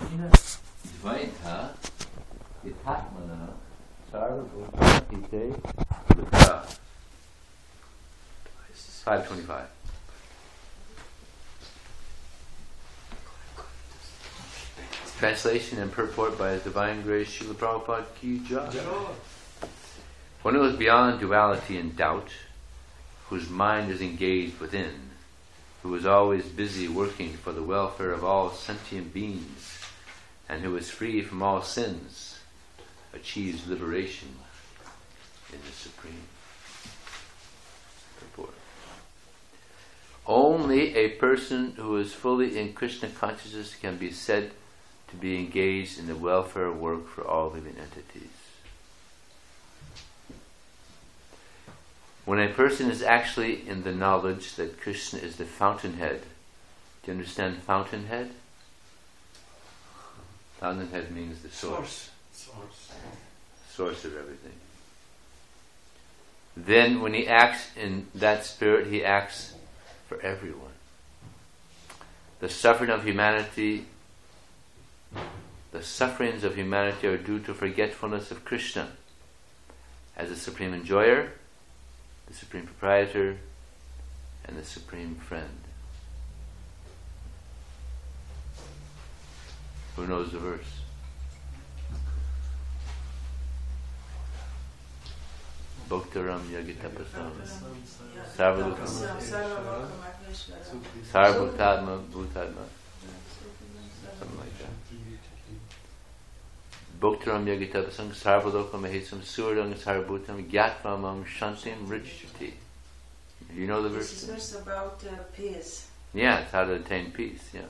Dvaita Sarvabhuta Ite Buddha. 525. Translation and purport by His Divine Grace Srila Prabhupada Ki. One who is beyond duality and doubt, whose mind is engaged within, who is always busy working for the welfare of all sentient beings, and who is free from all sins, achieves liberation in the Supreme. Purport. Only a person who is fully in Krishna consciousness can be said to be engaged in the welfare work for all living entities. When a person is actually in the knowledge that Krishna is the fountainhead, do you understand fountainhead? Fountainhead means the source. Source. Source of everything. Then, when he acts in that spirit, he acts for everyone. The suffering of humanity, the sufferings of humanity are due to forgetfulness of Krishna as the supreme enjoyer, the supreme proprietor, and the supreme friend. Who knows the verse? Bhaktaram Yagitapasam Sarvadukam Sarvabhutatma Bhutatma Something like that. Bhaktaram Yagitapasam Sarvadokam Mahesam Suradang Sarvabhutam Gyatmamam Shantim Richati. You know the verse? This is verse about uh, peace. Yeah, it's how to attain peace. Yeah.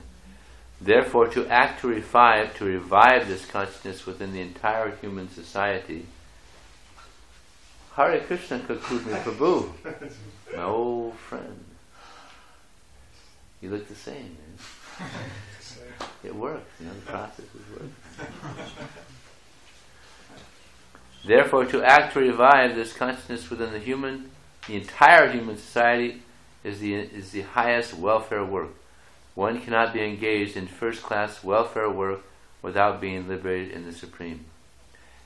Therefore, to act to revive, to revive this consciousness within the entire human society. Hare Krishna Kakudmi Prabhu, my old friend. You look the same, man. It works, you know, the process is working. Therefore, to act to revive this consciousness within the human, the entire human society, is the, is the highest welfare work. One cannot be engaged in first class welfare work without being liberated in the Supreme.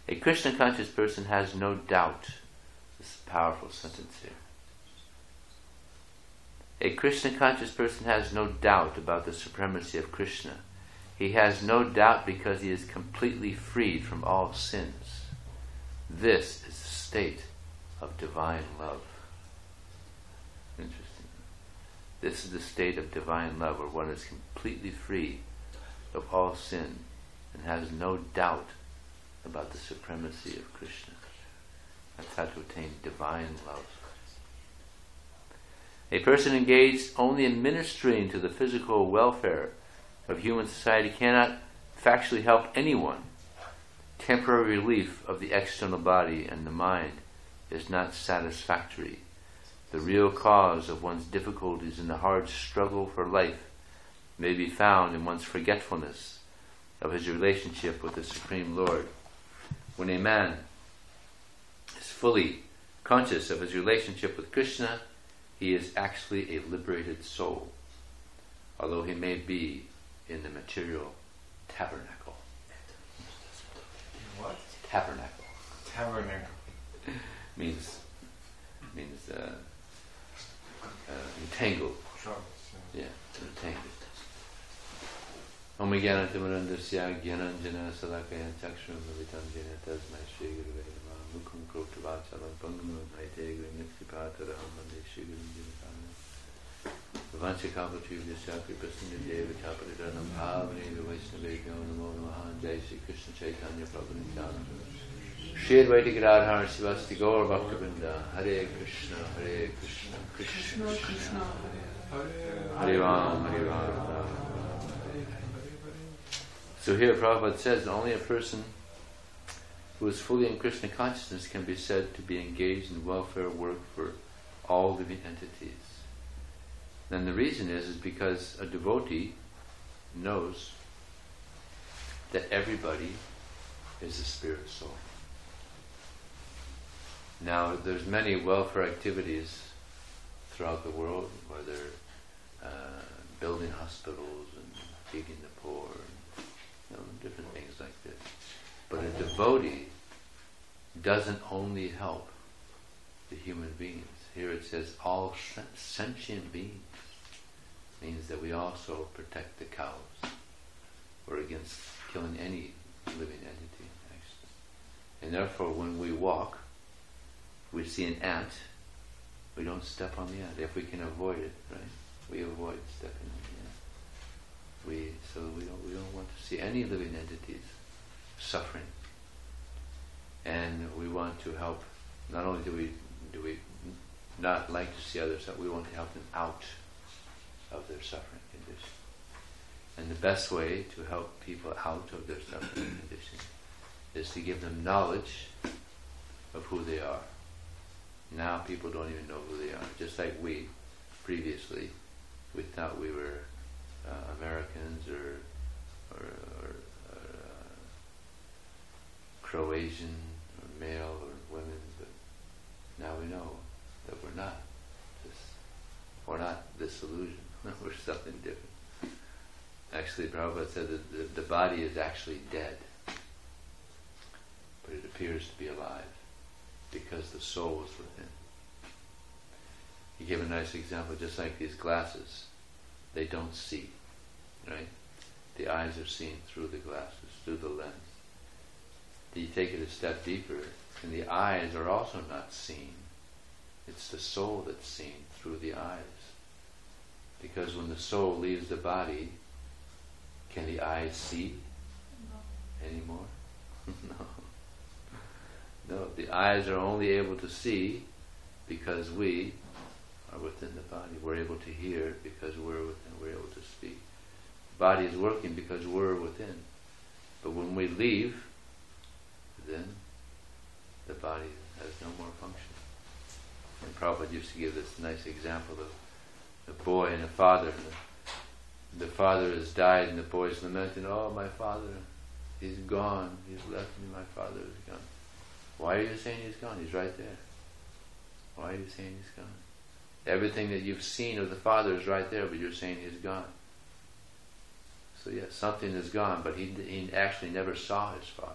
A Krishna conscious person has no doubt. This is a powerful sentence here. A Krishna conscious person has no doubt about the supremacy of Krishna. He has no doubt because he is completely freed from all sins. This is the state of divine love. Interesting. This is the state of divine love where one is completely free of all sin and has no doubt about the supremacy of Krishna. That's how to attain divine love. A person engaged only in ministering to the physical welfare of human society cannot factually help anyone. Temporary relief of the external body and the mind is not satisfactory. The real cause of one's difficulties in the hard struggle for life may be found in one's forgetfulness of his relationship with the Supreme Lord. When a man is fully conscious of his relationship with Krishna, he is actually a liberated soul, although he may be in the material tabernacle. What? Tabernacle Tabernacle. means means uh, Uh, entangled. Yeah, entangled. Ama gyanati manandasya gyanan jana sadakaya chakshunam vitam jana tasmai shri guru vedama mukham kroti vachalam pangamu bhaite guru nifti patara amande shri guru jivatana Vansi kapa tüvyasya kripasını deva kaparidanam bhavane vaisnavebhyo namo namaha jai Krishna Chaitanya Prabhu Nityananda Shri Advaita Gadadhar Sivasti Gaur Bhaktivinoda Hare Krishna Hare Krishna Krishna Krishna Hare Ram Hare Ram So here Prabhupada says only a person who is fully in Krishna consciousness can be said to be engaged in welfare work for all living entities. And the reason is, is because a devotee knows that everybody is a spirit soul. Now, there's many welfare activities throughout the world, where they're uh, building hospitals and feeding the poor, and, you know, different things like this. But a devotee doesn't only help the human beings. Here it says all sentient beings. Means that we also protect the cows. We're against killing any living entity, actually. And therefore, when we walk, we see an ant, we don't step on the ant. If we can avoid it, right? We avoid stepping on the ant. We, so we don't, we don't want to see any living entities suffering. And we want to help, not only do we, do we not like to see others we want to help them out of their suffering condition. And the best way to help people out of their suffering condition is to give them knowledge of who they are. Now people don't even know who they are. Just like we previously, we thought we were uh, Americans or, or, or, or uh, Croatian or male or women, but now we know that we're not we're not this illusion. we're something different. Actually, Prabhupada said that the, the body is actually dead, but it appears to be alive because the soul is within. He gave a nice example, just like these glasses, they don't see, right? The eyes are seen through the glasses, through the lens. You take it a step deeper, and the eyes are also not seen. It's the soul that's seen through the eyes. Because when the soul leaves the body, can the eyes see anymore? no. No, the eyes are only able to see because we are within the body. We're able to hear because we're within. We're able to speak. The body is working because we're within. But when we leave, then the body has no more function. And Prabhupada used to give this nice example of a boy and a father. The, the father has died and the boy is lamenting, oh, my father, he's gone. He's left me, my father is gone. Why are you saying he's gone? He's right there. Why are you saying he's gone? Everything that you've seen of the Father is right there, but you're saying he's gone. So yes, something is gone, but he, he actually never saw his Father.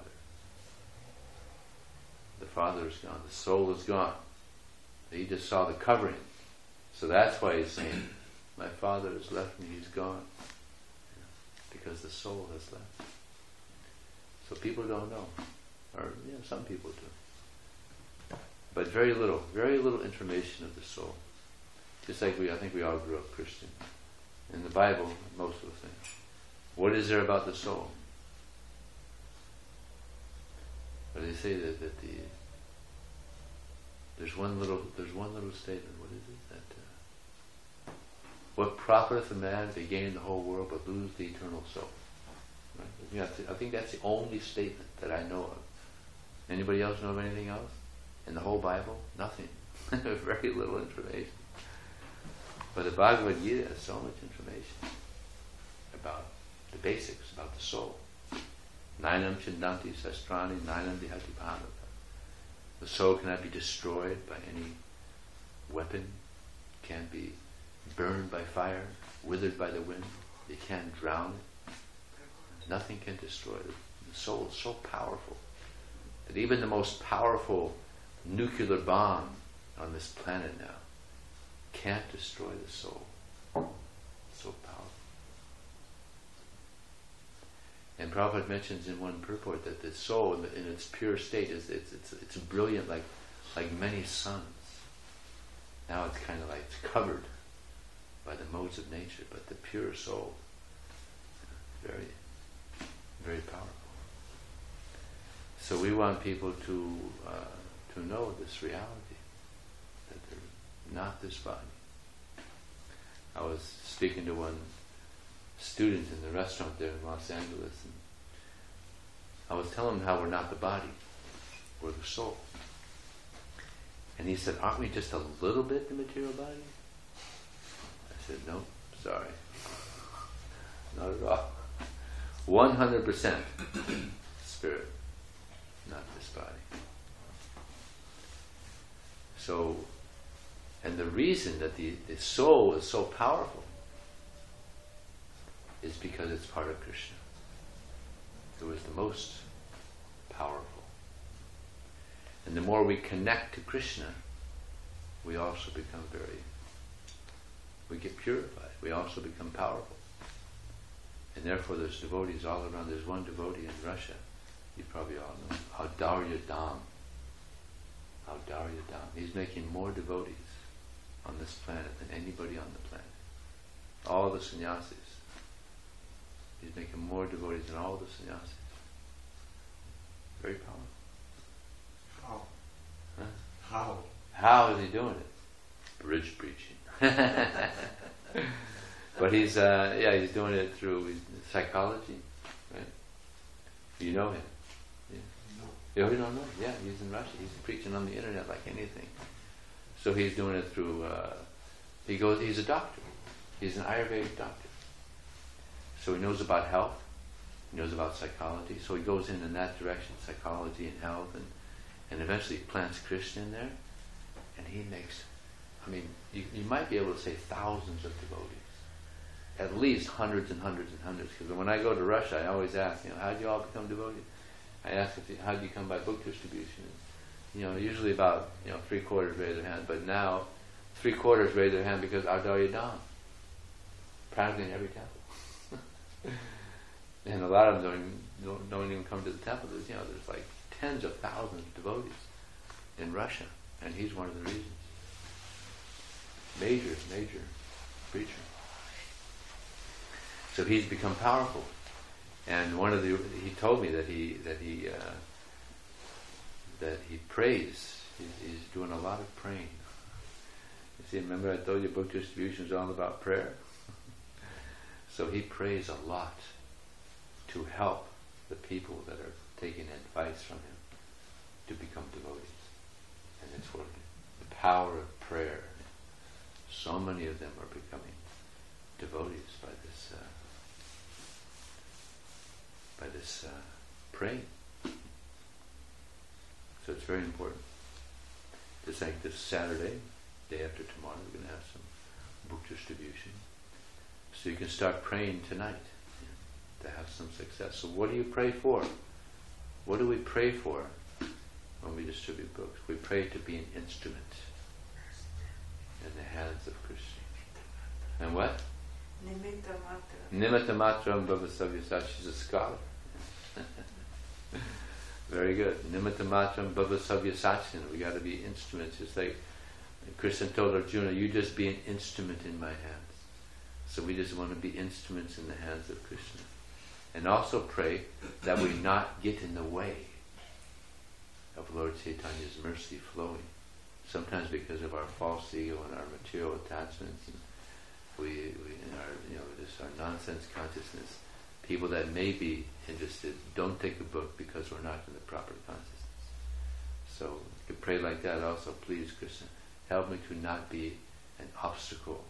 The Father is gone. The soul is gone. He just saw the covering. So that's why he's saying, my Father has left me, he's gone. Because the soul has left. So people don't know. Or know, some people do. But very little, very little information of the soul. Just like we, I think we all grew up Christian. In the Bible, most of the things. What is there about the soul? But they say that, that the there's one little there's one little statement. What is it? That uh, what profiteth a man to gain the whole world but lose the eternal soul? Right? I think that's the only statement that I know of. Anybody else know of anything else? In the whole Bible? Nothing. Very little information. But the Bhagavad Gita has so much information about the basics, about the soul. Nainam chindanti sastrani, nainam dihati bhavata. The soul cannot be destroyed by any weapon, can't be burned by fire, withered by the wind. You can't drown it. Nothing can destroy it. The soul is so powerful that even the most powerful nuclear bomb on this planet now can't destroy the soul. So powerful. And Prabhupada mentions in one purport that the soul, in, the, in its pure state, is it's, it's, it's brilliant like like many suns. Now it's kind of like it's covered by the modes of nature, but the pure soul, very, very powerful. So we want people to uh, to know this reality that they're not this body. I was speaking to one student in the restaurant there in Los Angeles, and I was telling him how we're not the body, we're the soul. And he said, "Aren't we just a little bit the material body?" I said, "No, sorry, not at all. One hundred percent spirit." not this body. So, and the reason that the, the soul is so powerful is because it's part of Krishna, who is the most powerful. And the more we connect to Krishna, we also become very, we get purified. We also become powerful. And therefore there's devotees all around. There's one devotee in Russia, you probably all know, Audarya Dham. Audarya Dham. He's making more devotees on this planet than anybody on the planet. All the sannyasis. He's making more devotees than all the sannyasis. Very powerful. How? Huh? How? How is he doing it? Bridge preaching. but he's uh, yeah he's doing it through psychology, right? You know him. Yeah. We don't know. Yeah, he's in Russia. He's preaching on the internet like anything. So he's doing it through. Uh, he goes. He's a doctor. He's an Ayurvedic doctor. So he knows about health. He knows about psychology. So he goes in in that direction, psychology and health, and and eventually plants Krishna in there, and he makes. I mean, you, you might be able to say thousands of devotees, at least hundreds and hundreds and hundreds. Because when I go to Russia, I always ask, you know, how do you all become devotees? I ask if how do you come by book distribution? And, you know, usually about you know three quarters raise their hand, but now three quarters raise their hand because Audarya Dham, practically in every temple. and a lot of them don't even, don't, don't even come to the temple. There's, you know, there's like tens of thousands of devotees in Russia, and he's one of the reasons. Major, major preacher. So he's become powerful, and one of the he told me that he that he uh, that he prays. He's, doing a lot of praying. You see, remember I told you book distribution is all about prayer. so he prays a lot to help the people that are taking advice from him to become devotees. And it's working. The power of prayer. So many of them are becoming devotees by this uh, by this uh, praying. So it's very important. Just like this Saturday, day after tomorrow, we're going to have some book distribution. So you can start praying tonight to have some success. So what do you pray for? What do we pray for when we distribute books? We pray to be an instrument in the hands of Krishna. And what? Nimitta matra. Nimitta matram bhavasavya She's a scholar. Very good. Nimitta matram bhavasavya sachin. We got to be instruments. It's like Krishna told Arjuna, you just be an instrument in my hands. So we just want to be instruments in the hands of Krishna. And also pray that we not get in the way of Lord Chaitanya's mercy flowing. Sometimes because of our false ego and our material attachments, and we, we in our you know this our nonsense consciousness, people that may be interested don't take a book because we're not in the proper consciousness. So you pray like that also. Please, Krishna, help me to not be an obstacle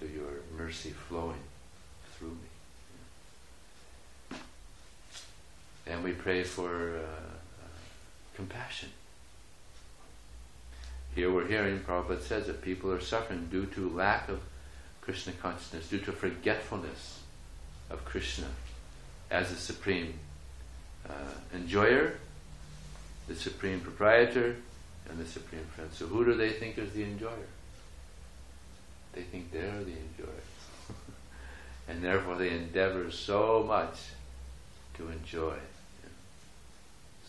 to your mercy flowing through me. And we pray for uh, uh, compassion. Here we're hearing, Prabhupada says that people are suffering due to lack of Krishna consciousness, due to forgetfulness of Krishna as the supreme uh, enjoyer, the supreme proprietor, and the supreme friend. So who do they think is the enjoyer? They think they're the enjoyer. and therefore they endeavor so much to enjoy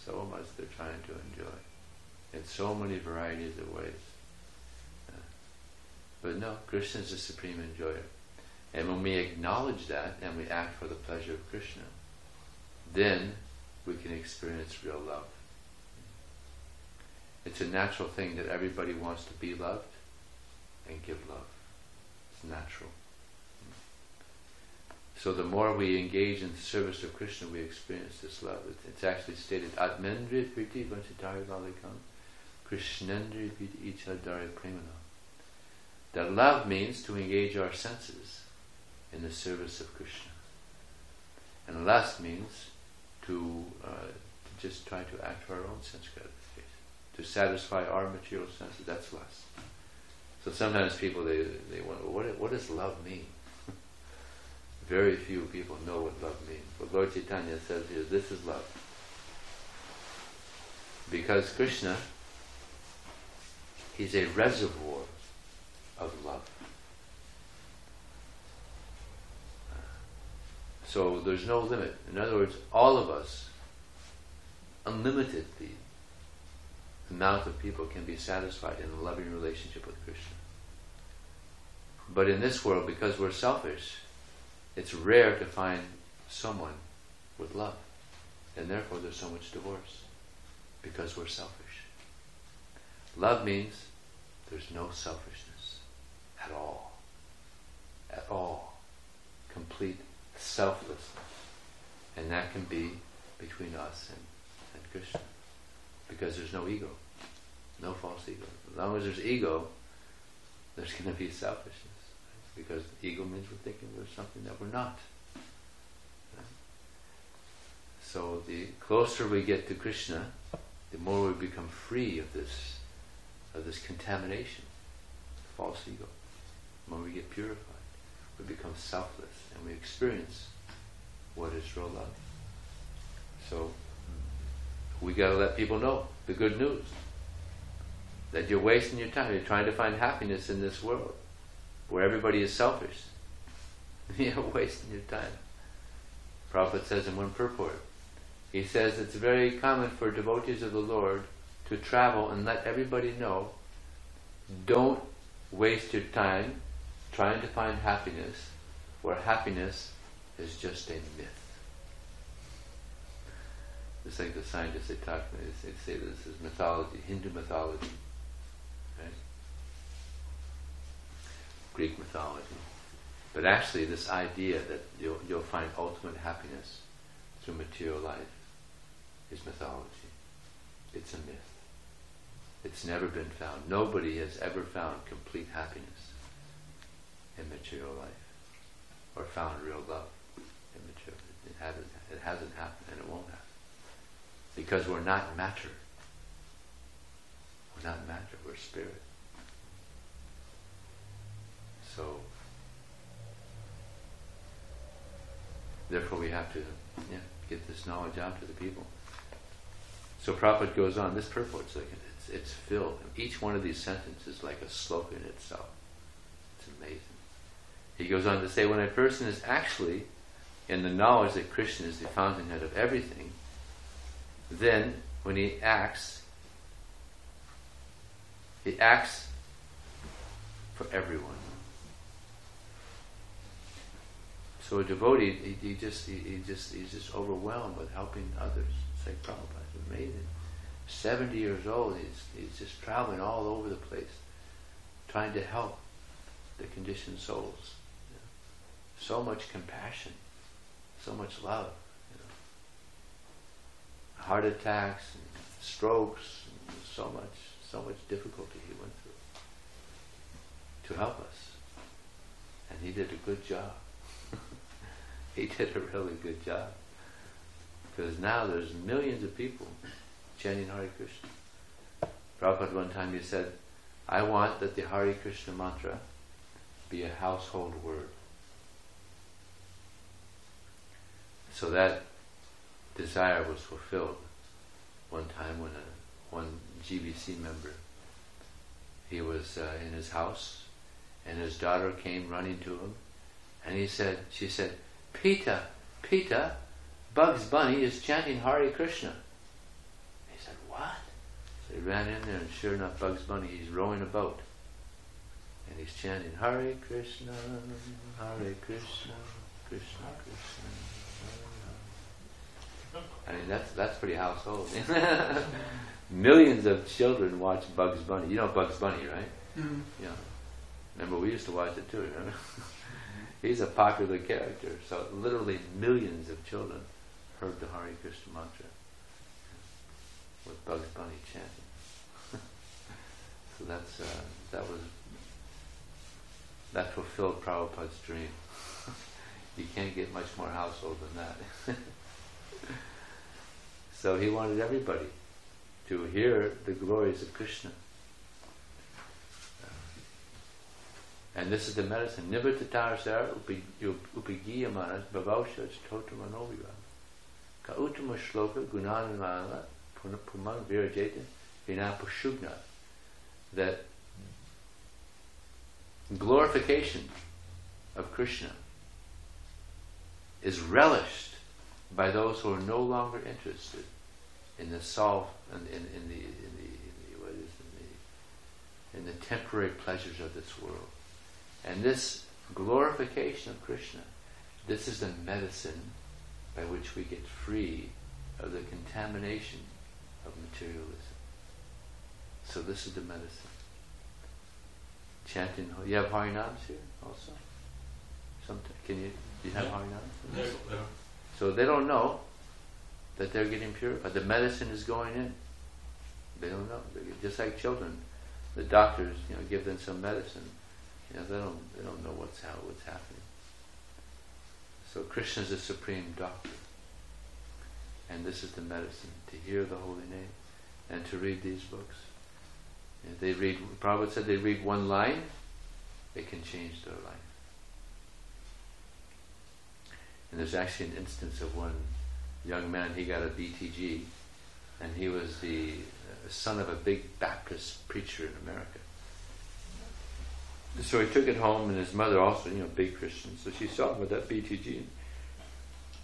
so much they're trying to enjoy in so many varieties of ways. Uh, but no, Krishna is the supreme enjoyer. And when we acknowledge that and we act for the pleasure of Krishna, then we can experience real love. It's a natural thing that everybody wants to be loved and give love. It's natural. So the more we engage in the service of Krishna, we experience this love. It's, actually stated, Atmendriya priti vanchitari valikam, Krishnendriya priti ichadari premana. That love means to engage our senses in the service of Krishna. And lust means to, uh, to just try to act for our own sense gratification, to satisfy our material senses. That's lust. So sometimes people, they, they wonder, well, what, what does love mean? very few people know what love means. But Lord Chaitanya says here, this is love. Because Krishna, he's a reservoir of love. So there's no limit. In other words, all of us, unlimited the amount of people can be satisfied in a loving relationship with Krishna. But in this world, because we're selfish, it's rare to find someone with love. And therefore there's so much divorce. Because we're selfish. Love means there's no selfishness at all. At all. Complete selflessness. And that can be between us and, and Krishna. Because there's no ego. No false ego. As long as there's ego, there's going to be selfishness. Because ego means we're thinking we're something that we're not. So the closer we get to Krishna, the more we become free of this of this contamination, false ego. The more we get purified, we become selfless and we experience what is real love. So we gotta let people know the good news. That you're wasting your time. You're trying to find happiness in this world where everybody is selfish. you're wasting your time. Prophet says in one purport, he says it's very common for devotees of the Lord to travel and let everybody know don't waste your time trying to find happiness where happiness is just a myth. It's like the scientists they talk they say this is mythology, Hindu mythology. Right? Greek mythology. But actually this idea that you'll, you'll find ultimate happiness through material life is mythology. It's a myth. It's never been found. Nobody has ever found complete happiness in material life or found real love in material. It hasn't, it hasn't happened and it won't happen. Because we're not matter. We're not matter, we're spirit. So, therefore we have to yeah, get this knowledge out to the people. So Prabhupada goes on, this purport's like it's, it's filled. Each one of these sentences is like a sloka in itself. It's amazing. He goes on to say, when a person is actually in the knowledge that Krishna is the fountainhead of everything, then when he acts, he acts for everyone. So a devotee, he, he just he, he, just he's just overwhelmed with helping others. It's like Prabhupada, it's amazing. Seventy years old, he's he's just traveling all over the place, trying to help the conditioned souls. So much compassion, so much love. You know. Heart attacks, and strokes, and so much, so much difficulty he went through to help us, and he did a good job he did a really good job. Because now there's millions of people chanting Hare Krishna. Prabhupada one time he said, I want that the Hare Krishna mantra be a household word. So that desire was fulfilled one time when a, one GBC member, he was uh, in his house and his daughter came running to him and he said, she said, Pita, Pita, Bugs Bunny is chanting Hari Krishna. He said, What? So he ran in there, and sure enough, Bugs Bunny, he's rowing a boat. And he's chanting Hari Krishna, Hari Krishna, Krishna Krishna. I mean, that's, that's pretty household. Millions of children watch Bugs Bunny. You know Bugs Bunny, right? Mm. Yeah. Remember, we used to watch it too, remember? he's a popular character. So literally millions of children heard the Hare Krishna mantra with Bugs Bunny chanting. so that's uh, that was that fulfilled Prabhupada's dream. you can't get much more household than that. So he wanted everybody to hear the glories of Krishna. Uh, and this is the medicine. Nibbatatar upigiyamanas bhavaushas totamanoviva. Ka uttama shloka gunanamana Pumang Virajeta vinapashugna. That glorification of Krishna is relished by those who are no longer interested in the solve in, in, in the in the, in the what is in the in the temporary pleasures of this world. And this glorification of Krishna, this is the medicine by which we get free of the contamination of materialism. So this is the medicine. Chanting, you have Harinams here also? Sometimes, can you, do you have Yeah. Harinams? Yeah, yeah. So they don't know that they're getting purified. The medicine is going in. They don't know. They're just like children. The doctors, you know, give them some medicine. You know, they don't they don't know what's how what's happening. So Krishna is the supreme doctor. And this is the medicine, to hear the holy name and to read these books. If they read Prabhupada said they read one line, it can change their life. And there's actually an instance of one young man, he got a BTG, and he was the uh, son of a big Baptist preacher in America. So he took it home, and his mother also, you know, big Christian. So she saw him with that BTG.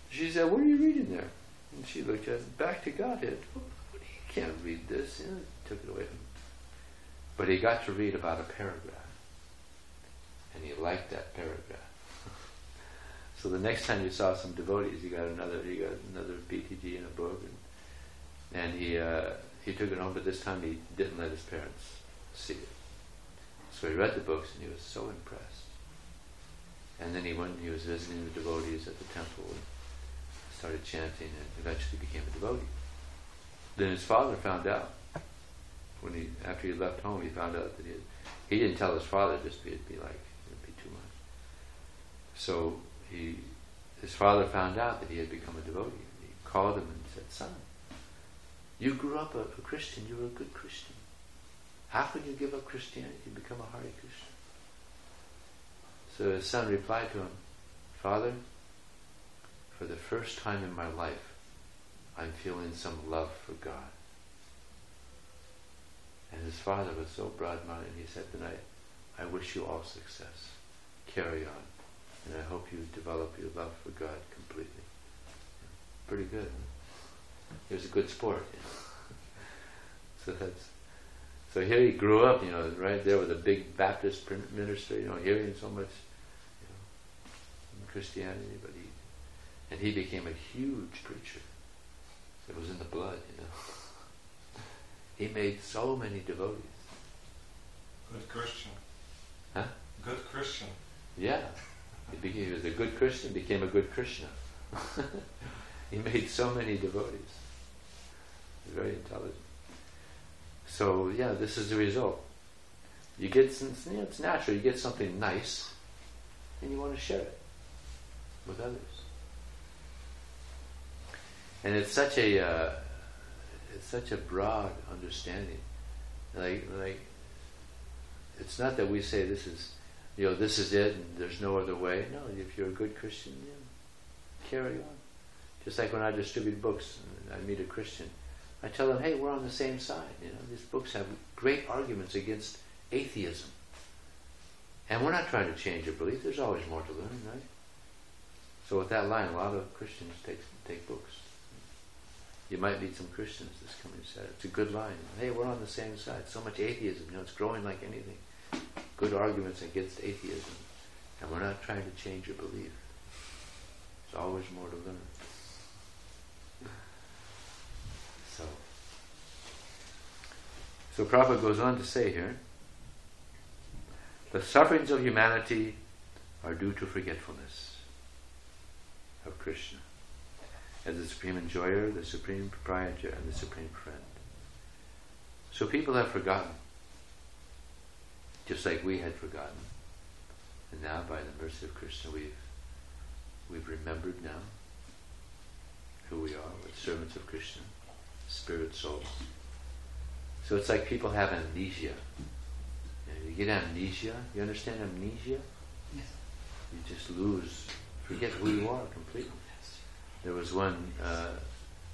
She said, "What are you reading there?" And she looked at it, back to Godhead. What, you can't read this. Know, took it away from him. But he got to read about a paragraph, and he liked that paragraph. So the next time you saw some devotees, he got another he got another BTG in a book, and, and he uh, he took it home. But this time he didn't let his parents see it. So he read the books, and he was so impressed. And then he went. and He was visiting the devotees at the temple and started chanting, and eventually became a devotee. Then his father found out when he after he left home. He found out that he had, he didn't tell his father just be it'd be like it'd be too much. So he, his father found out that he had become a devotee. He called him and said, "Son, you grew up a, a Christian. You were a good Christian. How could you give up Christianity and become a Hare Krishna?" So his son replied to him, "Father, for the first time in my life, I'm feeling some love for God." And his father was so broad-minded. And he said tonight, "I wish you all success. Carry on." And I hope you develop your love for God completely. Pretty good. Huh? He was a good sport. You know? so that's so here he grew up, you know, right there with a big Baptist minister, you know, hearing so much, you know, Christianity, but he and he became a huge preacher. It was in the blood, you know. He made so many devotees. Good Christian. Huh? Good Christian. Yeah. He, became, he was a good Christian, became a good Krishna. he made so many devotees. Very intelligent. So yeah, this is the result. You get know, it's natural. You get something nice, and you want to share it with others. And it's such a uh, it's such a broad understanding. Like like it's not that we say this is you know, this is it and there's no other way. No, if you're a good Christian, you carry on. Just like when I distribute books and I meet a Christian, I tell them, hey, we're on the same side. You know, these books have great arguments against atheism. And we're not trying to change your belief. There's always more to learn, right? So with that line, a lot of Christians take take books. You might meet some Christians this coming Saturday. It's a good line. Hey, we're on the same side. So much atheism, you know, it's growing like anything good arguments against atheism, and we're not trying to change your belief. There's always more to learn. So, so Prabhupada goes on to say here, the sufferings of humanity are due to forgetfulness of Krishna as the supreme enjoyer, the supreme proprietor, and the supreme friend. So people have forgotten just like we had forgotten. And now, by the mercy of Krishna, we've we've remembered now who we are. We're servants of Krishna, spirit souls. So it's like people have amnesia. You, get amnesia. You understand amnesia? Yes. You just lose, forget who you are completely. There was one uh,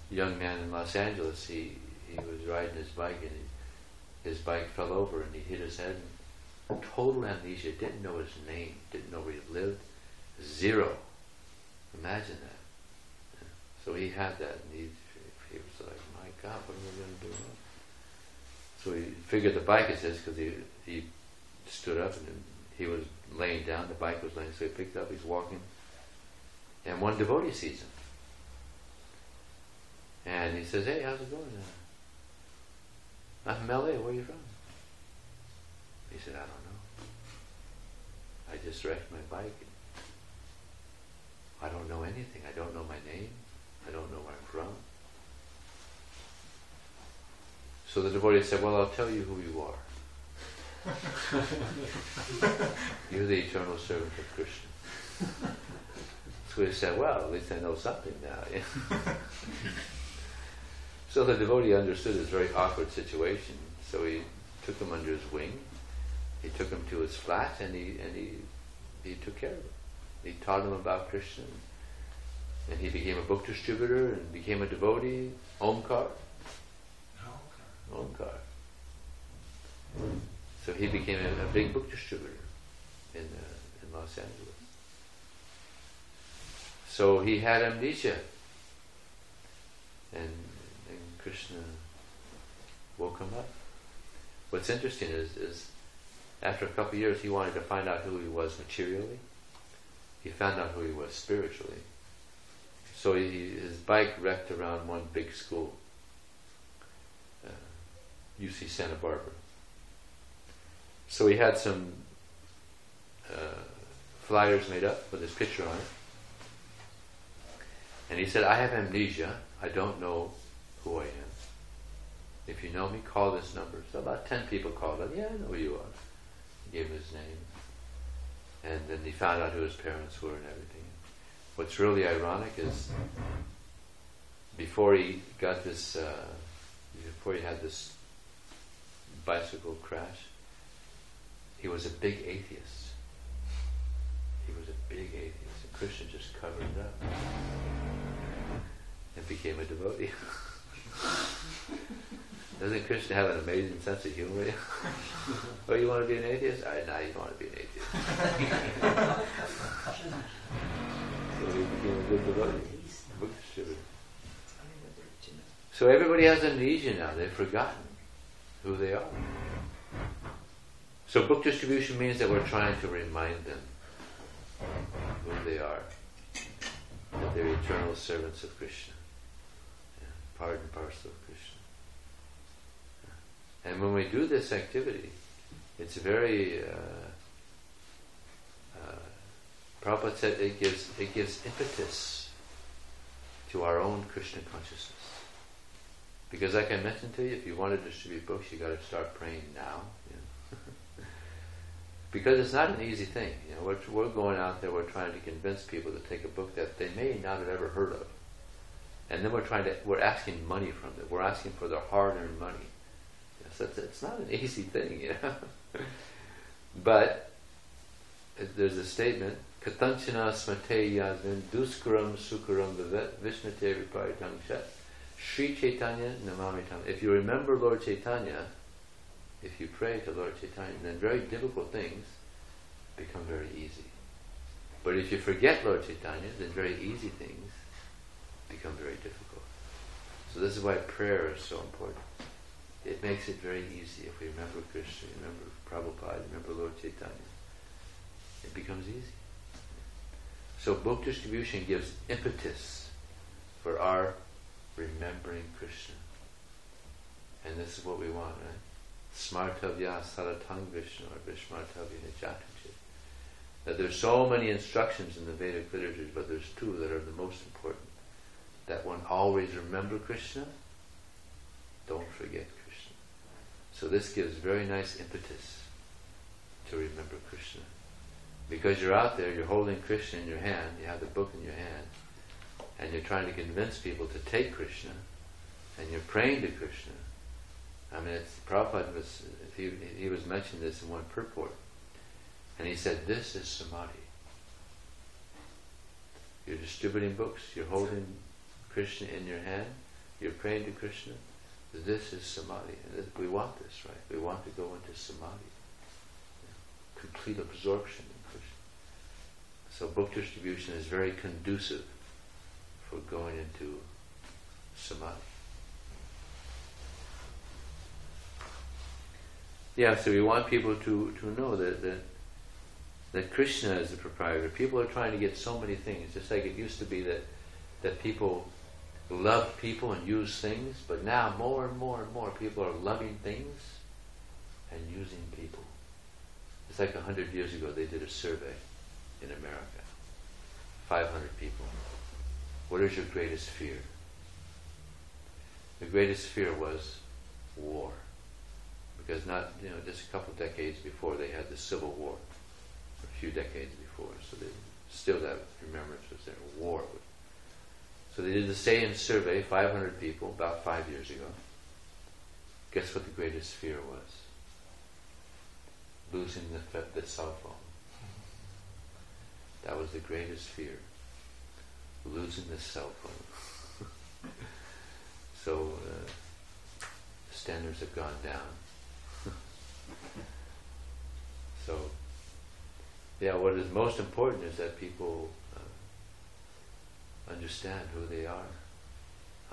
young man in Los Angeles. He he was riding his bike and he, his bike fell over and he hit his head. Total amnesia, didn't know his name, didn't know where he lived, zero. Imagine that. So he had that and he, he was like, my God, what am I going to do? So he figured the bike is his because he, he stood up and he was laying down, the bike was laying, so he picked up, he's walking. And one devotee sees him. And he says, hey, how's it going? I'm from LA, where are you from? He said, I don't know. I just wrecked my bike. I don't know anything. I don't know my name. I don't know where I'm from. So the devotee said, Well, I'll tell you who you are. You're the eternal servant of Krishna. So he said, Well, at least I know something now. so the devotee understood his very awkward situation. So he took him under his wing. He took him to his flat and he and he he took care of him. He taught him about Krishna. And he became a book distributor and became a devotee, Omkar. Omkar. So he became a, a big book distributor in, uh, in Los Angeles. So he had amnesia. And, and Krishna woke him up. What's interesting is, is after a couple years he wanted to find out who he was materially. He found out who he was spiritually. So he, his bike wrecked around one big school, uh, UC Santa Barbara. So he had some uh, flyers made up with his picture on it. And he said, I have amnesia. I don't know who I am. If you know me, call this number. So about 10 people called him. Yeah, I know who you are. Gave him his name. And then he found out who his parents were and everything. What's really ironic is before he got this, uh, before he had this bicycle crash, he was a big atheist. He was a big atheist. And Krishna just covered it up and became a devotee. Doesn't Krishna have an amazing sense of humor? oh, you want to be an atheist? I now you want to be an atheist. so he became a good devotee. So everybody has amnesia now. They've forgotten who they are. So book distribution means that we're trying to remind them who they are. That they're eternal servants of Krishna. Yeah, part and parcel of Krishna. And when we do this activity, it's very uh, uh, Prabhupada said it gives it gives impetus to our own Krishna consciousness. Because like I mentioned to you, if you want to distribute books, you got to start praying now. You know? because it's not an easy thing. You know, we're, we're going out there, we're trying to convince people to take a book that they may not have ever heard of, and then we're trying to we're asking money from them. We're asking for their hard-earned money. It's, not an easy thing, you know. but there's a statement Katanchana smate yadvin duskaram sukaram vishnate viparitang shat. Sri Chaitanya namamitam. If you remember Lord Chaitanya, if you pray to Lord Chaitanya, then very difficult things become very easy. But if you forget Lord Chaitanya, then very easy things become very difficult. So this is why prayer is so important. It makes it very easy if we remember Krishna, remember Prabhupada, remember Lord Chaitanya. It becomes easy. So book distribution gives impetus for our remembering Krishna. And this is what we want, right? Smartavya saratang Vishnu or Vishmartavya nijatuchit. That there's so many instructions in the Vedic literatures, but there's two that are the most important. That one always remember Krishna, don't forget Krishna. So this gives very nice impetus to remember Krishna. Because you're out there, you're holding Krishna in your hand, you have the book in your hand, and you're trying to convince people to take Krishna, and you're praying to Krishna. I mean, it's, Prabhupada was, he, he was mentioning this in one purport, and he said, this is samadhi. You're distributing books, you're holding Krishna in your hand, you're praying to Krishna, This is samadhi. We want this, right? We want to go into samadhi. Complete absorption in Krishna. So book distribution is very conducive for going into samadhi. Yeah, so we want people to, to know that, that that Krishna is the proprietor. People are trying to get so many things, just like it used to be that that people loved people and used things, but now more and more and more people are loving things and using people. It's like a hundred years ago they did a survey in America. Five hundred people. What is your greatest fear? The greatest fear was war. Because not you know, just a couple decades before they had the Civil War. A few decades before. So they still that remembrance was there. War so they did the same survey, 500 people, about five years ago. Guess what the greatest fear was? Losing the, the cell phone. That was the greatest fear. Losing the cell phone. so uh, standards have gone down. so, yeah, what is most important is that people understand who they are,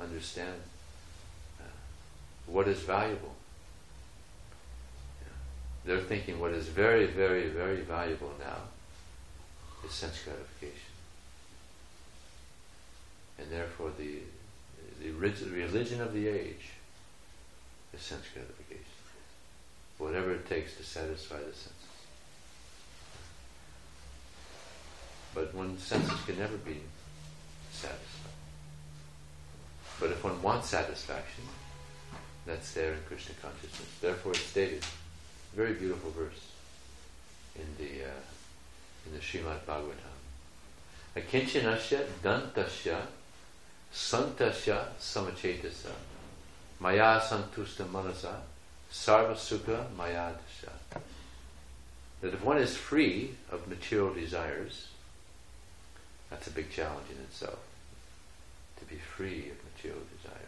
understand uh, what is valuable. They're thinking what is very, very, very valuable now is sense gratification. And therefore the, the religion of the age is sense gratification. Whatever it takes to satisfy the senses. But when senses can never be satisfied. But if one wants satisfaction, that's there in Krishna consciousness. Therefore, it's stated, very beautiful verse in the uh, in the Srimad Bhagavatam. Akinchanasya dantasya santasya samachetasa maya santusta manasa sarva sukha maya. That if one is free of material desires, that's a big challenge in itself be free of material desires.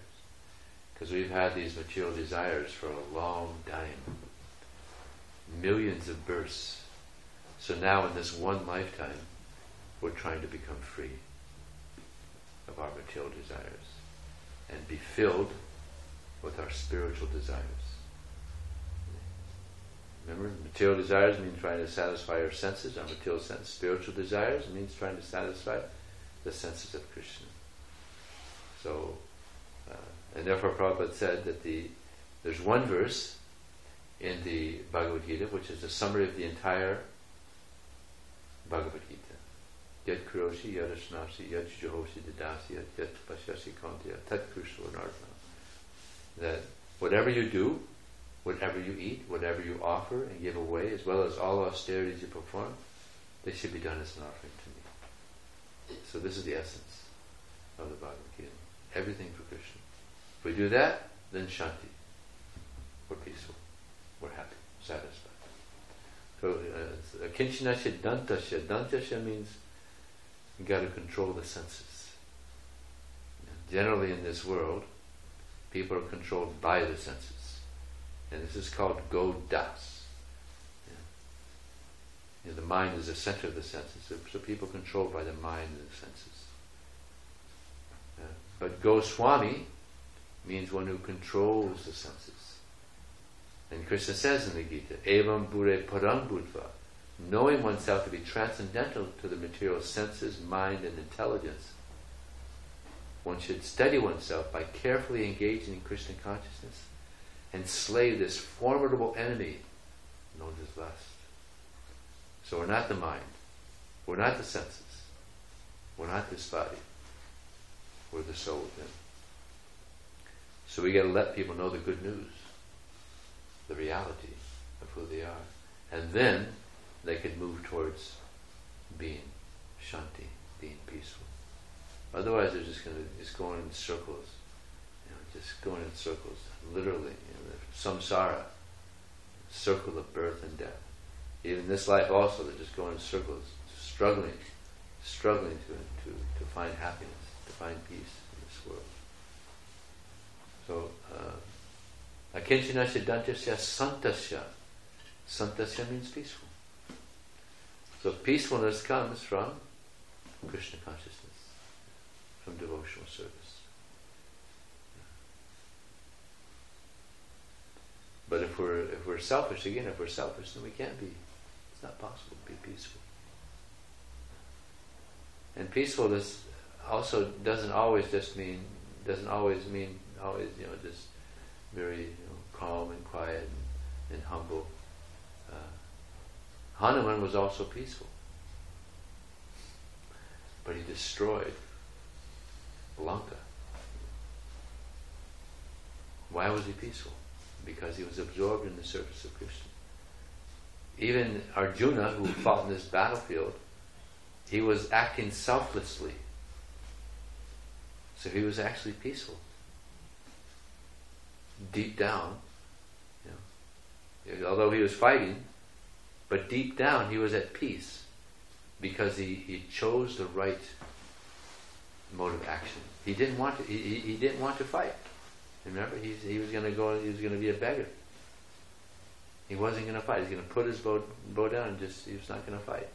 Because we've had these material desires for a long time, millions of births. So now, in this one lifetime, we're trying to become free of our material desires and be filled with our spiritual desires. Remember, material desires mean trying to satisfy our senses, our material sense. Spiritual desires means trying to satisfy the senses of Krishna. So, uh, and therefore Prabhupada said that the there's one verse in the Bhagavad Gita which is a summary of the entire Bhagavad Gita. Yat kuroshi yat ashnasi yat jahoshi didasi yat pashyasi kantya tat That whatever you do, whatever you eat, whatever you offer and give away, as well as all austerities you perform, they should be done as an offering to me. So this is the essence of the Bhagavad Gita everything for Krishna. If we do that, then Shanti. We're peaceful. We're happy, satisfied. So, uh, Kinchinasya Dantasya. Dantasya means you got to control the senses. Generally in this world, people are controlled by the senses. And this is called Godas. You know, the mind is the center of the senses. So, so people controlled by the mind and the senses. But Goswami means one who controls the senses. And Krishna says in the Gita, Evam Buddheh Param Buddhva, knowing oneself to be transcendental to the material senses, mind, and intelligence, one should steady oneself by carefully engaging in Krishna consciousness and slay this formidable enemy known as lust. So we're not the mind, we're not the senses, we're not this body or the soul within. So we got to let people know the good news, the reality of who they are. And then they can move towards being shanti, being peaceful. Otherwise, they're just going to just going in circles, you know, just going in circles, literally. You know, samsara, circle of birth and death. Even this life, also, they're just going in circles, struggling, struggling to to to find happiness find peace in this world. So, uh, Akinchana dantasya santasya. Santasya means peaceful. So peacefulness comes from Krishna consciousness, from devotional service. But if we're if we're selfish again, if we're selfish, then we can't be. It's not possible to be peaceful. And peacefulness also doesn't always just mean doesn't always mean always you know just very you know, calm and quiet and, and humble. Uh, Hanuman was also peaceful, but he destroyed Lanka. Why was he peaceful? Because he was absorbed in the service of Krishna. Even Arjuna, who fought in this battlefield, he was acting selflessly. So he was actually peaceful. Deep down, you know, although he was fighting, but deep down he was at peace because he, he chose the right mode of action. He didn't want to. He, he, he didn't want to fight. Remember, he's, he was going to go. He was going to be a beggar. He wasn't going to fight. He's going to put his bow, bow down and just. He was not going to fight.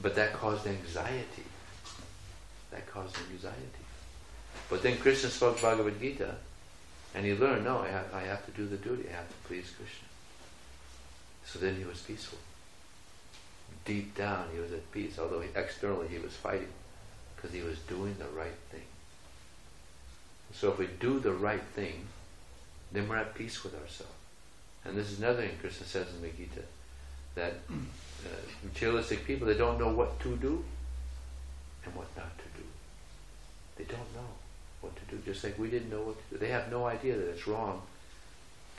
But that caused anxiety. That caused anxiety. But then Krishna spoke Bhagavad Gita, and he learned, no, I have, I have to do the duty. I have to please Krishna. So then he was peaceful. Deep down, he was at peace, although he, externally he was fighting, because he was doing the right thing. So if we do the right thing, then we're at peace with ourselves. And this is another thing Krishna says in the Gita, that uh, materialistic people, they don't know what to do and what not to do. They don't know what to do, just like we didn't know what to do. They have no idea that it's wrong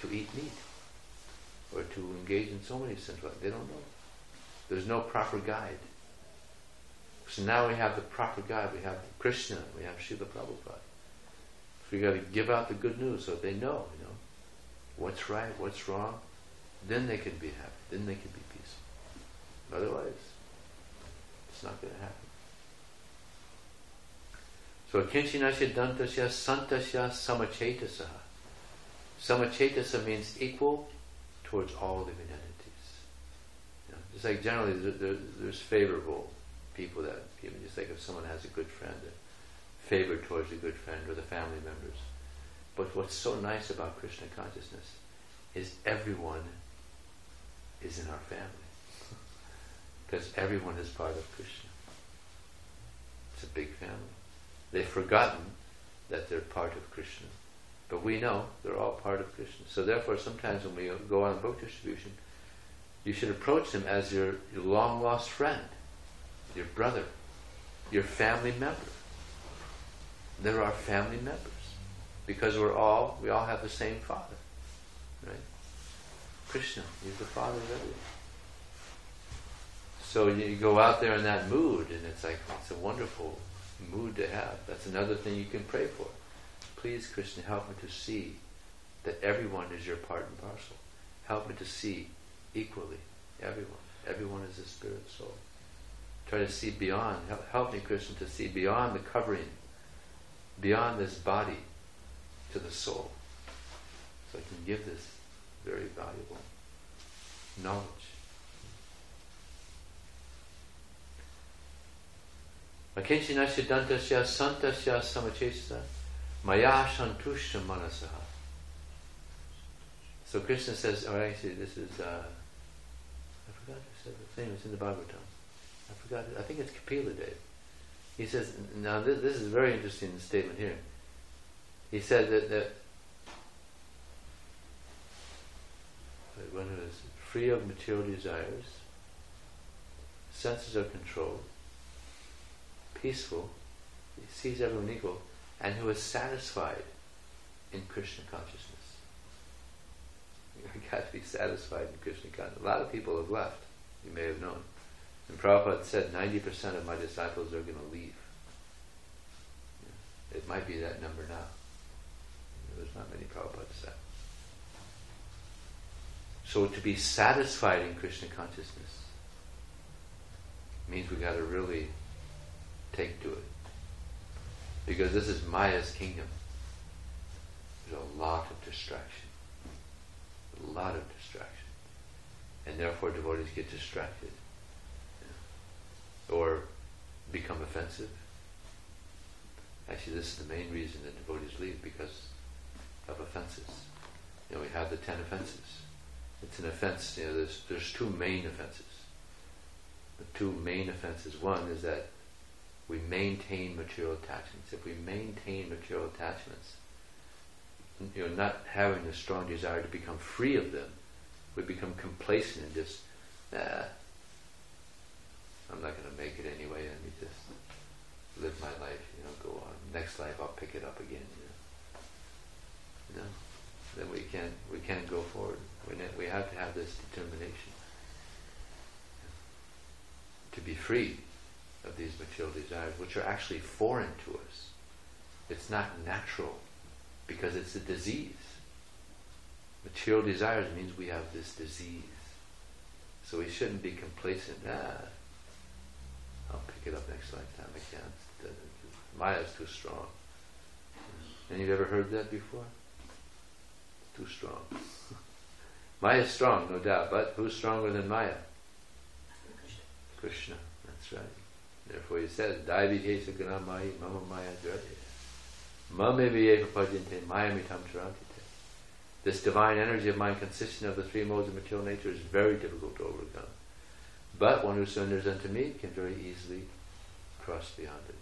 to eat meat or to engage in so many sins. They don't know. There's no proper guide. So now we have the proper guide. We have Krishna. We have Srila Prabhupada. So we got to give out the good news so they know, you know, what's right, what's wrong. Then they can be happy. Then they can be peaceful. Otherwise, it's not going to happen. So kinchinasya dantasya santasya samachetasaha. Samachetasa means equal towards all living entities. You just like generally there, there, there's favorable people that, know, just like if someone has a good friend, favor towards a good friend or the family members. But what's so nice about Krishna consciousness is everyone is in our family. because everyone is part of Krishna. It's a big family. They've forgotten that they're part of Krishna. But we know they're all part of Krishna. So therefore, sometimes when we go on book distribution, you should approach them as your, your long lost friend, your brother, your family member. They're our family members because we're all we all have the same father, right? Krishna, he's the father of everyone. So you go out there in that mood, and it's like it's a wonderful mood to have. That's another thing you can pray for. Please, Krishna, help me to see that everyone is your part and parcel. Help me to see equally everyone. Everyone is a spirit soul. Try to see beyond. Help, help me, Krishna, to see beyond the covering, beyond this body, to the soul. So I can give this very valuable knowledge. Akincinasya dantasya santasya samachesa maya santushta manasaha. So Krishna says, or actually this is, uh, I forgot who said the thing, it's in the Bhagavatam. I forgot. I think it's Kapila Dev. He says, now this, this is a very interesting statement here. He said that, that one who is free of material desires, senses are controlled, peaceful, sees everyone equal, and who is satisfied in Krishna consciousness. You've got to be satisfied in Krishna consciousness. A lot of people have left, you may have known. And Prabhupada said 90% of my disciples are going to leave. It might be that number now. There's not many Prabhupada said. So to be satisfied in Krishna consciousness means we've got to really take to it. Because this is Maya's kingdom. there's a lot of distraction. A lot of distraction. And therefore devotees get distracted. Or become offensive. Actually, this is the main reason that devotees leave because of offenses. You know, we have the ten offenses. It's an offense. You know, there's there's two main offenses. The two main offenses. One is that we maintain material attachments. If we maintain material attachments, you know, not having a strong desire to become free of them, we become complacent and just, nah, I'm not going to make it anyway. Let me just live my life, you know, go on. Next life I'll pick it up again, you know. You know, then we can't we can't go forward. We we have to have this determination to be free of these material desires, which are actually foreign to us. It's not natural because it's a disease. Material desires means we have this disease. So we shouldn't be complacent. Ah, I'll pick it up next lifetime. I can't. Maya's too strong. And you've ever heard that before? Too strong. Maya is strong, no doubt, but who's stronger than Maya? Krishna. That's right. Therefore he says, Daivitesa guna maya mama maya drade. Mame viyeka pajante maya mitam tarantite. This divine energy of mind consisting of the three modes of material nature is very difficult to overcome. But one who surrenders unto me can very easily cross beyond it.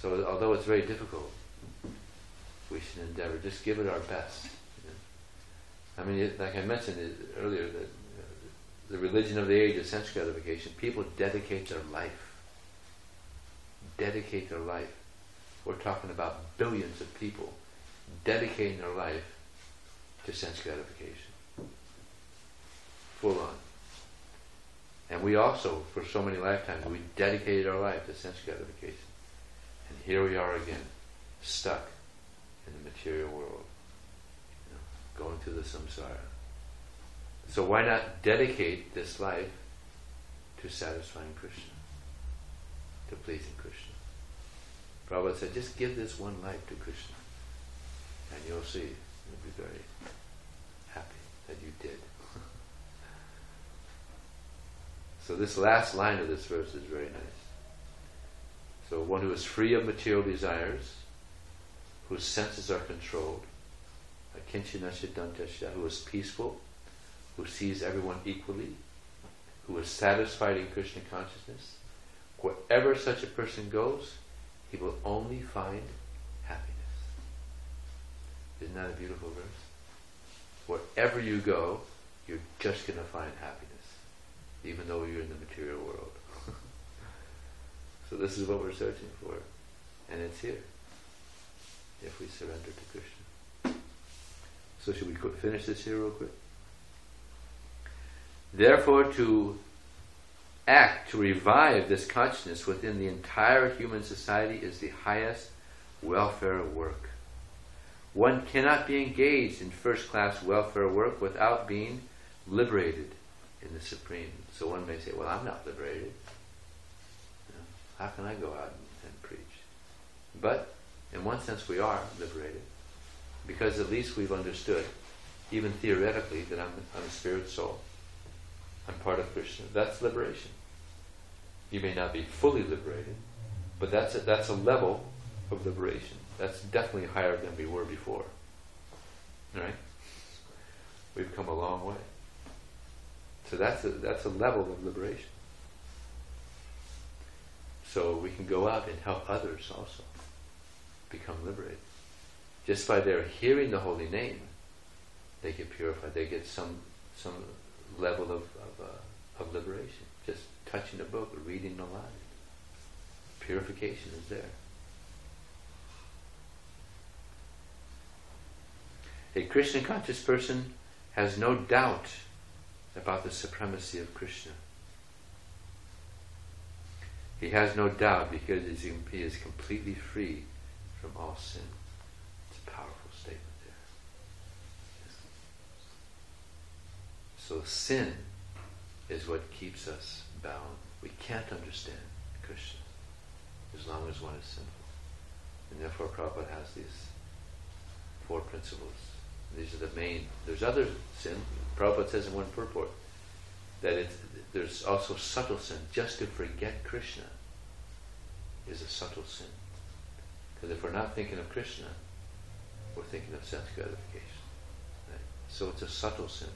So although it's very difficult, we should endeavor, just give it our best. I mean, like I mentioned earlier, that the religion of the age is sense gratification. People dedicate their life. Dedicate their life. We're talking about billions of people dedicating their life to sense gratification. Full on. And we also, for so many lifetimes, we dedicated our life to sense gratification. And here we are again, stuck in the material world, you know, going through the samsara. So why not dedicate this life to satisfying Krishna, to pleasing Krishna? Prabhupada said, just give this one life to Krishna, and you'll see, you'll be very happy that you did. so this last line of this verse is very nice. So one who is free of material desires, whose senses are controlled, who is peaceful, who sees everyone equally, who is satisfied in Krishna consciousness, wherever such a person goes, he will only find happiness. Isn't that a beautiful verse? Wherever you go, you're just going to find happiness, even though you're in the material world. so this is what we're searching for, and it's here, if we surrender to Krishna. So should we finish this here real quick? Therefore, to act to revive this consciousness within the entire human society is the highest welfare work. One cannot be engaged in first class welfare work without being liberated in the Supreme. So one may say, Well, I'm not liberated. How can I go out and, and preach? But in one sense, we are liberated because at least we've understood, even theoretically, that I'm, I'm a spirit soul. I'm part of Krishna. That's liberation. You may not be fully liberated, but that's a, that's a level of liberation. That's definitely higher than we were before. Right? We've come a long way. So that's a, that's a level of liberation. So we can go out and help others also become liberated. Just by their hearing the holy name, they get purified. They get some some level of of, uh, of liberation. Just touching the book or reading the line. Purification is there. A Krishna conscious person has no doubt about the supremacy of Krishna. He has no doubt because he is completely free from all sin. It's a powerful statement there. So sin is what keeps us bound. We can't understand Krishna as long as one is sinful. And therefore Prabhupada has these four principles. These are the main. There's other sin. Prabhupada says in one purport that it's, there's also subtle sin. Just to forget Krishna is a subtle sin. Because if we're not thinking of Krishna, we're thinking of sense gratification. Right? So it's a subtle sin.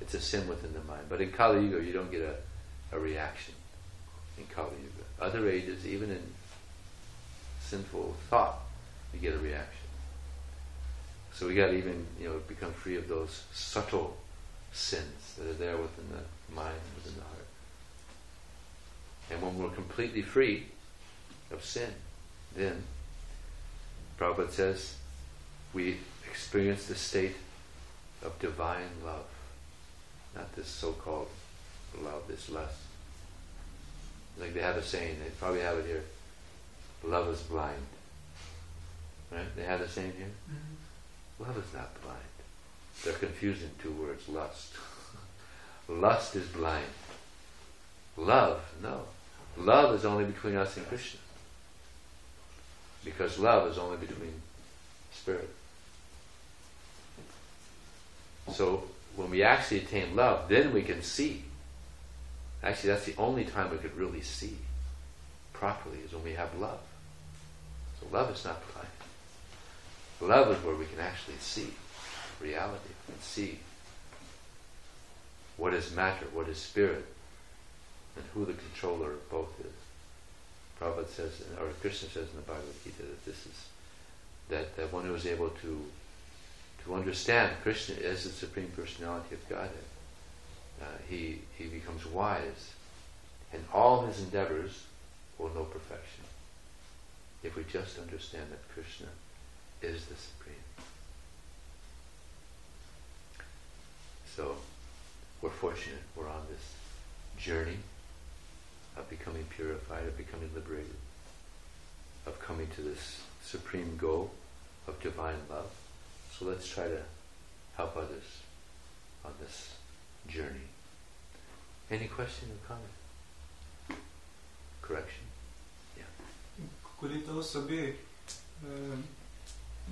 It's a sin within the mind. But in Kali Yuga, you don't get a, a reaction. In Kali Yuga, other ages, even in sinful thought, you get a reaction. So we got to even, you know, become free of those subtle sins that are there within the mind, within the heart. And when we're completely free of sin, then Prabhupada says we experience the state of divine love, not this so-called love, this lust. Like they have a saying, they probably have it here, love is blind. Right? They have the saying here? Mm-hmm. Love is not blind. They're confusing two words, lust. lust is blind. Love, no. Love is only between us and Krishna. Because love is only between spirit. So when we actually attain love, then we can see. Actually, that's the only time we could really see properly is when we have love. So love is not blind. Love is where we can actually see reality and see what is matter, what is spirit, and who the controller of both is. Prabhupada says, or Krishna says in the Bhagavad Gita that this is that, that one who is able to to understand Krishna as the supreme personality of Godhead, uh, he he becomes wise, and all his endeavors will know perfection. If we just understand that Krishna is the supreme. So we're fortunate. We're on this journey of becoming purified, of becoming liberated, of coming to this supreme goal of divine love. So let's try to help others on this journey. Any question or comment? Correction? Yeah. Could it also be um,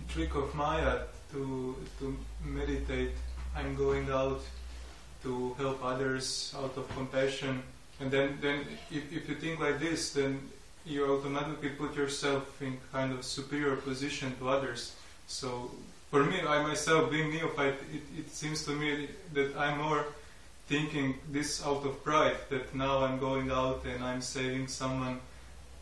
trick of Maya to to meditate? I'm going out to help others out of compassion and then, then if, if you think like this, then you automatically put yourself in kind of superior position to others. So for me, I myself being neophyte, it, it seems to me that I'm more thinking this out of pride, that now I'm going out and I'm saving someone.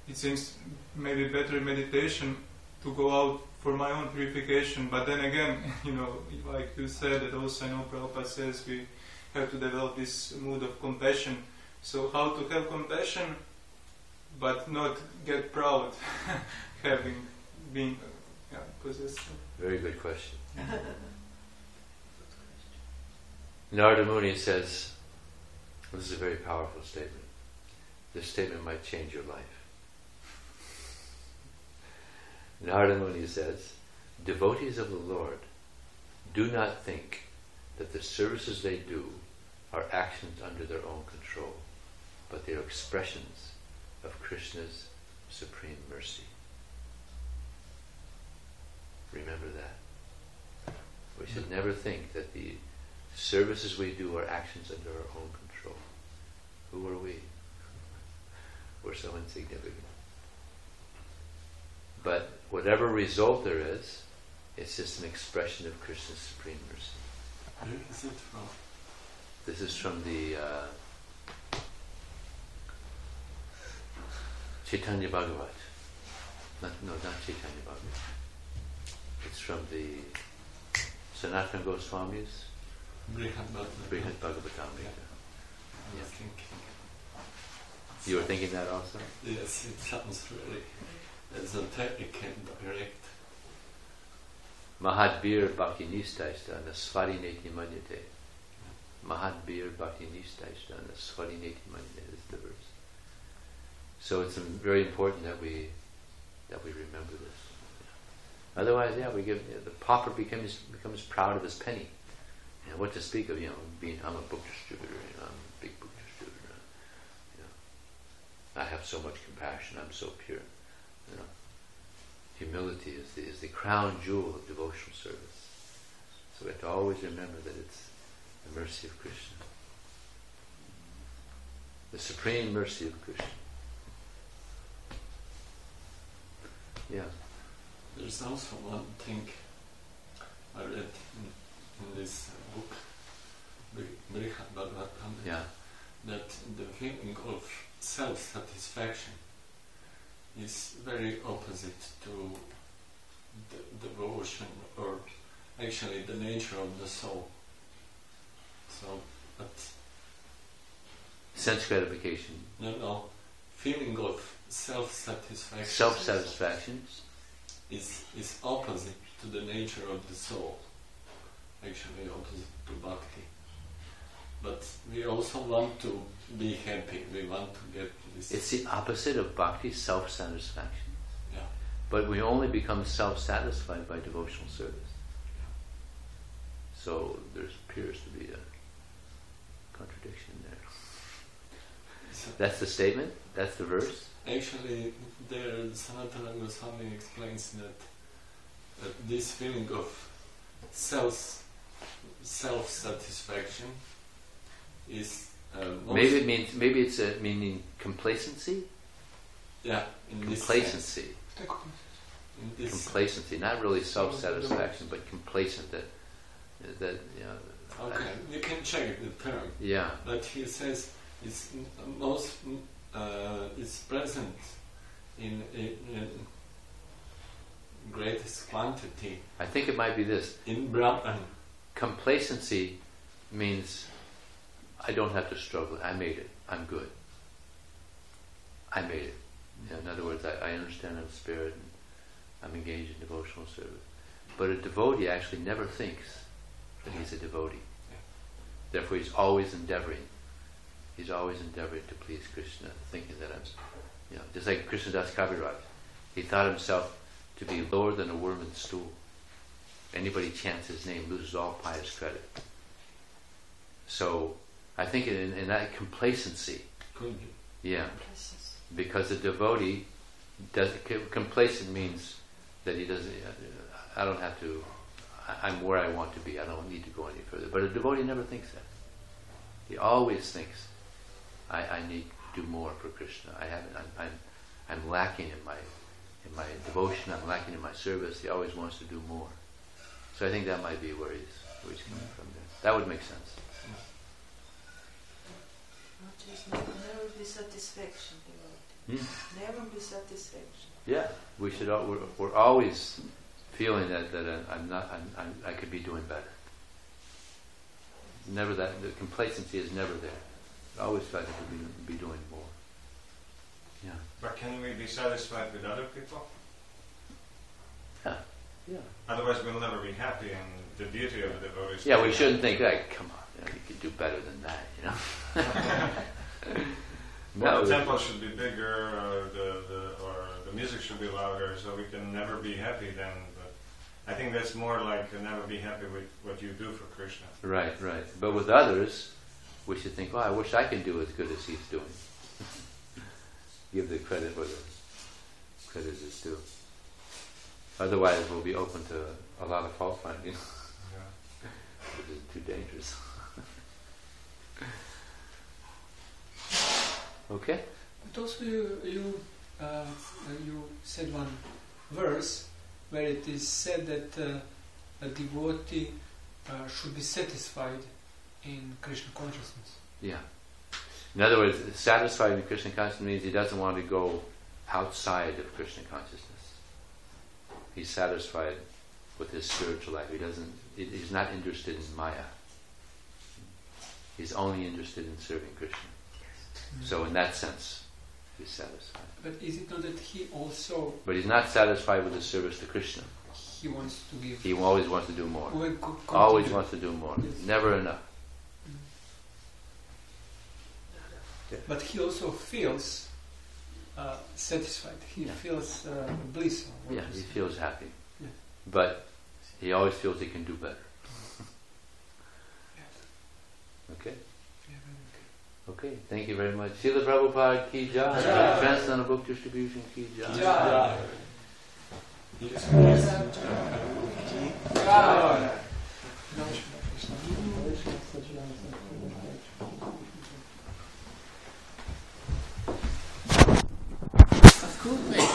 It seems maybe better meditation to go out for my own purification. But then again, you know, like you said, that also I know Prabhupada says we have to develop this mood of compassion so how to have compassion, but not get proud, having been uh, yeah, possessed. Very good question. Narada Muni says, this is a very powerful statement. This statement might change your life. Narada Muni says, devotees of the Lord do not think that the services they do are actions under their own control but they are expressions of Krishna's supreme mercy. Remember that. We should never think that the services we do are actions under our own control. Who are we? We're so insignificant. But whatever result there is, it's just an expression of Krishna's supreme mercy. Where is it from? This is from the uh, Chaitanya Bhagavat. Not, no, not Chaitanya Bhagavat. It's from the Sanatana Goswami's Brihad Bhagavatam. Brihad Bhagavatamrita. I was thinking. You were thinking that also? Yes, it sounds really as a technical direct. Mahadbir Bhakti Nistaista Naswari Neti Manyate. Mahadbir Bhakti Nistaista Naswari Neti Manyate is the verse. So it's very important that we that we remember this. Otherwise, yeah, we give the pauper becomes becomes proud of his penny. And what to speak of, you know, being I'm a book distributor, you know, I'm a big book distributor. You know, I have so much compassion. I'm so pure. You know, humility is the, is the crown jewel of devotional service. So we have to always remember that it's the mercy of Krishna. The supreme mercy of Krishna. Yeah. There's also one thing I read in, in this book, Bri- Brihad Bhagavatam, Yeah. that the feeling of self-satisfaction is very opposite to the devotion or actually the nature of the soul. So, but Sense gratification. no, no, feeling of self-satisfaction Self satisfaction. Is is opposite to the nature of the soul. Actually, opposite to bhakti. But we also want to be happy. We want to get this. It's the opposite of bhakti, self satisfaction. yeah. But we only become self satisfied by devotional service. So there appears to be a contradiction there. So That's the statement? That's the verse? actually, there Sanatana Goswami explains that that this feeling of self self satisfaction is uh, Maybe it means maybe it's a meaning complacency? yeah in. Complacency. This Complacency. Not really self satisfaction, but complacent that that you know Okay, you can check the term. yeah. But he says it's most uh, it's present in, in, in greatest quantity I think it might be this. in Brahman. Complacency means I don't have to struggle. I made it. I'm good. I made it. Know, in other words, I, I understand I'm spirit and I'm engaged in devotional service. But a devotee actually never thinks that he's a devotee. Therefore, he's always endeavoring. He's always endeavoring to please Krishna, thinking that I'm, you know, just like Krishnadas Kaviraj. He thought himself to be lower than a worm in the stool. Anybody chants his name loses all pious credit. So, I think in, in that complacency, yeah, because a devotee does complacent means that he doesn't. I don't have to. I- I'm where I want to be. I don't need to go any further. But a devotee never thinks that. He always thinks, I, I need to do more for Krishna. I haven't. I'm, I'm, I'm lacking in my in my devotion. I'm lacking in my service. He always wants to do more. So I think that might be where he's where he's coming from. There. That would make sense. Not just never, never be satisfaction devotee. Hmm? Never be satisfaction. Yeah, we should. al- We're, we're always feeling that that I'm not. I'm, I'm, I could be doing better. Never that. The complacency is never there. I always feel like I be, be doing more. Yeah. But can we be satisfied with other people? Yeah. Yeah. Otherwise, we'll never be happy. And the beauty of the devotee Yeah. We shouldn't think like, come on, you, know, you could do better than that. You know. Well, the temple should be bigger, or the, the or the music should be louder, so we can never be happy then. But I think that's more like uh, never be happy with what you do for Krishna. Right, right. But with others, we should think, oh, I wish I could do as good as he's doing. Give the credit where the credit is due. Otherwise, we'll be open to a lot of fault finding, Yeah. which is too dangerous. okay? But also you you, uh, you said one verse where it is said that uh, a devotee uh, should be satisfied in Krishna consciousness. Yeah. In other words, satisfied in Krishna consciousness means he doesn't want to go outside of Krishna consciousness. He's satisfied with his spiritual life. He doesn't. He's not interested in Maya. He's only interested in serving Krishna. So, in that sense, he's satisfied. But is it not that he also But he's not satisfied with his service to Krishna. he wants to give? He always wants to do more. Always wants to do more. Yes. Never enough. But he also feels uh, satisfied. He Yeah. feels uh, bliss. Yeah, he say. feels happy. Yeah. But he always feels he can do better. Okay? Yeah, very. Okay, thank you very much. Srila Prabhupada ki jai. Jai. Transcendental Book Distribution ki jai. Jai. Jezus Chrystus. God. cool thing.